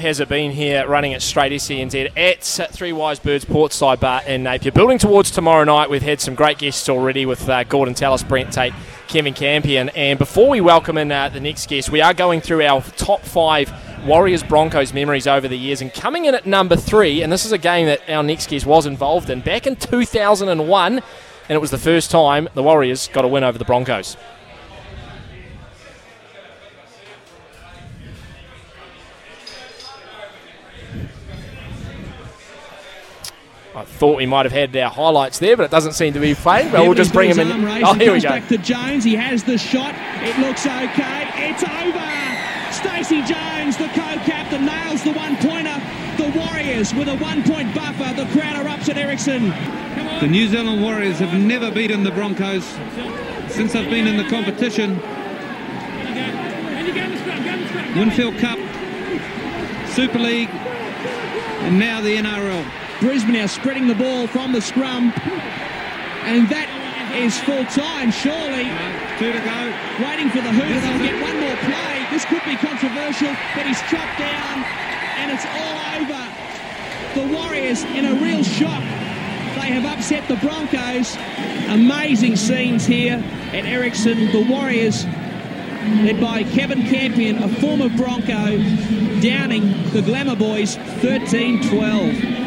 has it been here running at straight SENZ at Three Wise Birds Portside Bar in Napier. Building towards tomorrow night, we've had some great guests already with uh, Gordon Tallis, Brent Tate, Kevin Campion. And before we welcome in uh, the next guest, we are going through our top five Warriors Broncos memories over the years. And coming in at number three, and this is a game that our next guest was involved in back in 2001, and it was the first time the Warriors got a win over the Broncos. I thought we might have had our highlights there, but it doesn't seem to be playing. But we'll just bring him in. Oh, here we go. Back to Jones. He has the shot. It looks okay. It's over. Stacey Jones, the co-captain, nails the one-pointer. The Warriors with a one-point buffer. The crowd erupts at Ericsson. The New Zealand Warriors have never beaten the Broncos since they've been in the competition. Winfield Cup, Super League, and now the NRL. Brisbane now spreading the ball from the scrum. And that is full time, surely. Two to go. Waiting for the hoop. They'll get one more play. This could be controversial, but he's chopped down, and it's all over. The Warriors in a real shock. They have upset the Broncos. Amazing scenes here at Ericsson. The Warriors, led by Kevin Campion, a former Bronco, downing the Glamour Boys 13 12.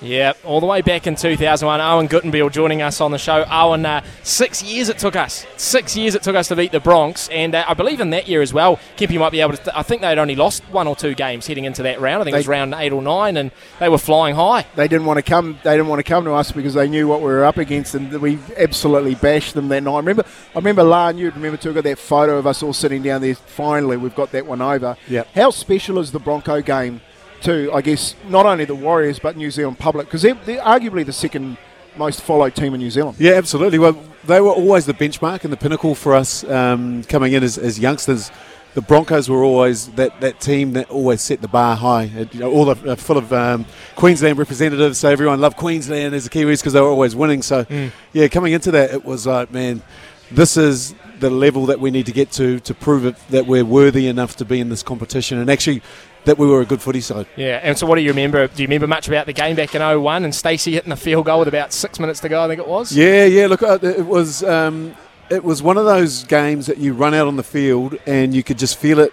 Yeah, all the way back in 2001, Awen Guttenbeil joining us on the show. Awen, uh, six years it took us. Six years it took us to beat the Bronx, and uh, I believe in that year as well, Kippy might be able to. Th- I think they'd only lost one or two games heading into that round. I think they, it was round eight or nine, and they were flying high. They didn't want to come. They didn't want to come to us because they knew what we were up against, and we absolutely bashed them that night. I remember, I remember, Lan, you remember took that photo of us all sitting down there. Finally, we've got that one over. Yeah. How special is the Bronco game? To, I guess, not only the Warriors but New Zealand public because they're, they're, arguably the second most followed team in New Zealand. Yeah, absolutely. Well, they were always the benchmark and the pinnacle for us um, coming in as, as, youngsters. The Broncos were always that, that team that always set the bar high. You know, all the, uh, full of um, Queensland representatives, so everyone loved Queensland as the Kiwis because they were always winning. So, mm. yeah, coming into that, it was like, man, this is the level that we need to get to to prove it that we're worthy enough to be in this competition. And actually, that we were a good footy side. Yeah, and so what do you remember? Do you remember much about the game back in 01 and Stacey hitting the field goal with about six minutes to go, I think it was? Yeah, yeah, look, uh, it was. Um, it was one of those games that you run out on the field and you could just feel it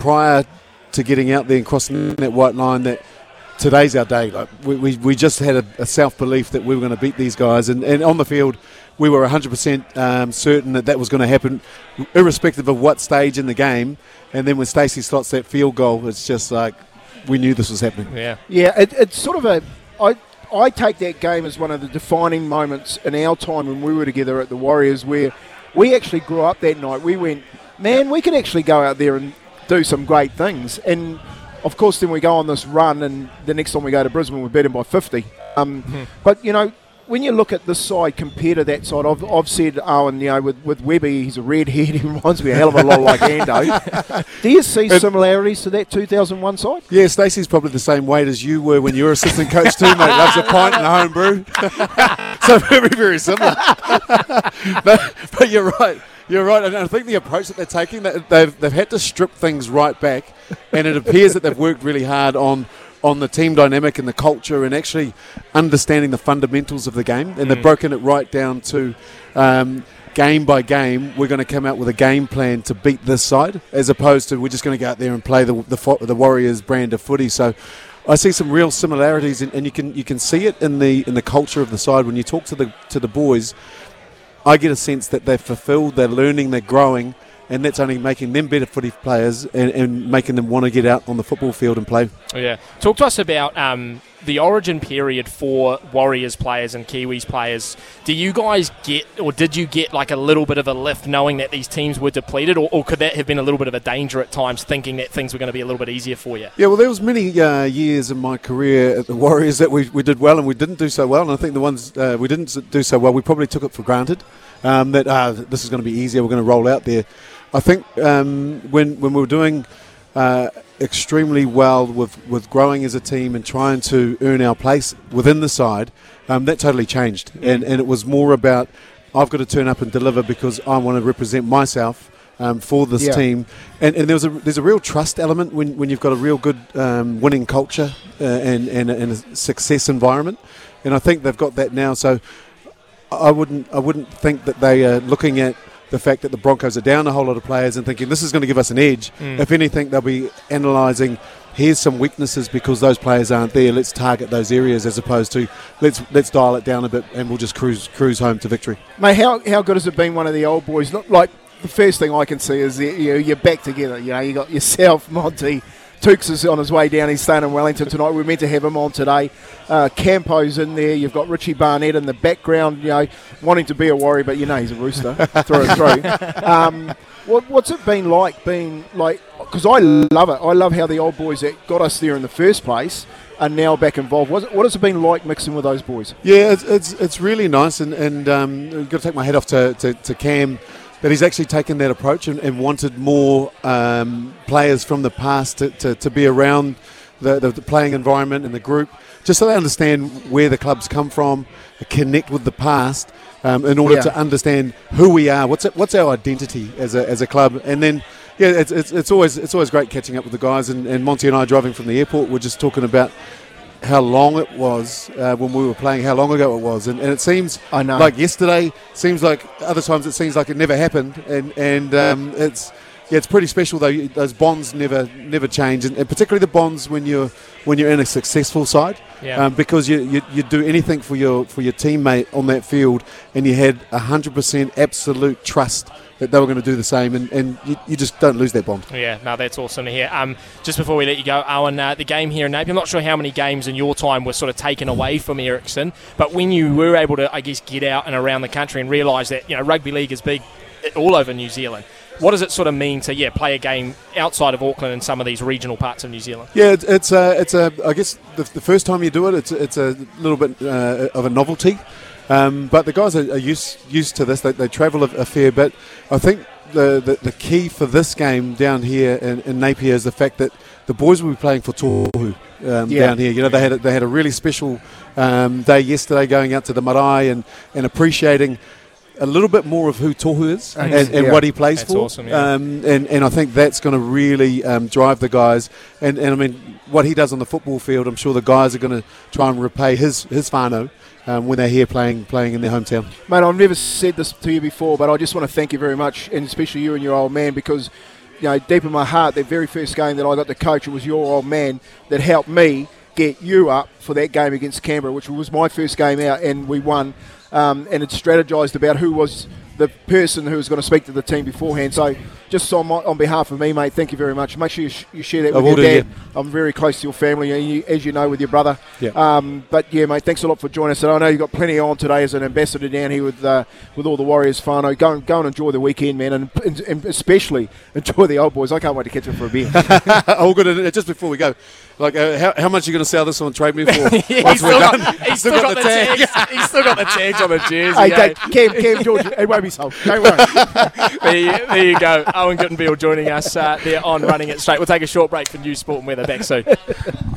prior to getting out there and crossing that white line that today's our day. Like we, we, we just had a, a self belief that we were going to beat these guys, and, and on the field, we were 100% um, certain that that was going to happen, irrespective of what stage in the game. And then when Stacey slots that field goal, it's just like we knew this was happening. Yeah, yeah. It, it's sort of a. I I take that game as one of the defining moments in our time when we were together at the Warriors, where we actually grew up that night. We went, man, we can actually go out there and do some great things. And of course, then we go on this run, and the next time we go to Brisbane, we beat them by 50. Um, mm-hmm. But, you know, when you look at this side compared to that side, I've, I've said, Awen, you know, with, with Webby, he's a redhead. He reminds me a hell of a lot like Ando. Do you see similarities to that 2001 side? Yeah, Stacey's probably the same weight as you were when you were assistant coach too, mate. Loves a pint and a home brew. so very, very similar. but, but you're right. You're right, and I think the approach that they're taking, that they've, they've had to strip things right back, and it appears that they've worked really hard on on the team dynamic and the culture and actually understanding the fundamentals of the game. And mm. they've broken it right down to um, game by game. We're going to come out with a game plan to beat this side, as opposed to we're just going to go out there and play the, the, the Warriors brand of footy. So. I see some real similarities, and, and you can you can see it in the in the culture of the side when you talk to the to the boys. I get a sense that they're fulfilled, they're learning, they're growing, and that's only making them better footy players and, and making them want to get out on the football field and play. Yeah. Talk to us about um, the origin period for Warriors players and Kiwis players, do you guys get, or did you get like a little bit of a lift knowing that these teams were depleted, or, or could that have been a little bit of a danger at times, thinking that things were going to be a little bit easier for you? Yeah, well, there was many uh, years in my career at the Warriors that we, we did well and we didn't do so well, and I think the ones uh, we didn't do so well, we probably took it for granted um, that uh, this is going to be easier. We're going to roll out there. I think um, when when we were doing uh, extremely well with, with growing as a team and trying to earn our place within the side, um, that totally changed. And, and it was more about I've got to turn up and deliver because I want to represent myself. Um, for this Yeah. team, and, and there's a there's a real trust element when, when you've got a real good um, winning culture uh, and, and, and a success environment, and I think they've got that now. So I wouldn't I wouldn't think that they are looking at the fact that the Broncos are down a whole lot of players and thinking this is going to give us an edge. Mm. If anything, they'll be analysing. Here's some weaknesses because those players aren't there. Let's target those areas as opposed to let's let's dial it down a bit and we'll just cruise cruise home to victory. Mate, how, how good has it been, one of the old boys? Not like the first thing I can see is you know, you're back together. You know, you got yourself, Monty. Tukes is on his way down. He's staying in Wellington tonight. We're meant to have him on today. Uh, Campo's in there. You've got Richie Barnett in the background, you know, wanting to be a warrior, but you know he's a rooster through and through. Um, what, what's it been like being like? Because I love it. I love how the old boys that got us there in the first place are now back involved. What's, what has it been like mixing with those boys? Yeah, it's it's, it's really nice, and and um, I've got to take my hat off to, to, to Cam that he's actually taken that approach and, and wanted more um, players from the past to, to, to be around the, the, the playing environment and the group, just so they understand where the clubs come from, connect with the past. Um, in order Yeah. to understand who we are, what's it, what's our identity as a, as a club, and then yeah, it's, it's, it's always it's always great catching up with the guys. And, and Monty and I driving from the airport, we're just talking about how long it was uh, when we were playing, how long ago it was, and, and it seems I know. like yesterday. Seems like other times it seems like it never happened, and and um, it's yeah, it's pretty special though. Those bonds never never change, and, and particularly the bonds when you're when you're in a successful side, Yeah. um, because you, you you do anything for your for your teammate on that field, and you had hundred percent absolute trust that they were going to do the same, and, and you, you just don't lose that bond. Yeah, no, that's awesome to hear. Um, just before we let you go, Awen, uh, the game here in Napier, I'm not sure how many games in your time were sort of taken away from Ericsson, but when you were able to, I guess, get out and around the country and realise that, you know, rugby league is big all over New Zealand, what does it sort of mean to, yeah, play a game outside of Auckland and some of these regional parts of New Zealand? Yeah, it's, it's a, it's a. I guess the, the first time you do it, it's it's a little bit uh, of a novelty. Um, but the guys are, are used used to this. They, they travel a, a fair bit. I think the, the the key for this game down here in, in Napier is the fact that the boys will be playing for Tohu um, Yeah. down here. You know, they had a, they had a really special um, day yesterday, going out to the marae and, and appreciating. A little bit more of who Tohu is and, and Yeah. what he plays That's for. awesome, yeah. Um, and, and I think that's going to really um, drive the guys. And, and I mean, what he does on the football field, I'm sure the guys are going to try and repay his his whānau um, when they're here playing playing in their hometown. Mate, I've never said this to you before, but I just want to thank you very much, and especially you and your old man, because you know, deep in my heart, the very first game that I got to coach, it was your old man that helped me get you up for that game against Canberra, which was my first game out, and we won. Um, and it strategised about who was the person who was going to speak to the team beforehand. So, just on, my, on behalf of me, mate, thank you very much. Make sure you, sh- you share that I with your do, dad. I'm very close to your family, and you, as you know, with your brother. Yeah. Um, but yeah, mate, thanks a lot for joining us. And I know you've got plenty on today as an ambassador down here with uh, with all the Warriors whānau. Go and go and enjoy the weekend, man, and, and, and especially enjoy the old boys. I can't wait to catch them for a beer. oh, good. Just before we go, like, uh, how, how much are you going to sell this on Trade Me for? he's once still we're got, done? he's still got the tags. He's still got the tags on the jersey. hey, eh? Dave, Cam, Cam George, it won't be sold. Don't worry. there, you, there you go. Awen Guttenbeil joining us uh, there on Running It Straight. We'll take a short break for news, sport and weather. Back soon.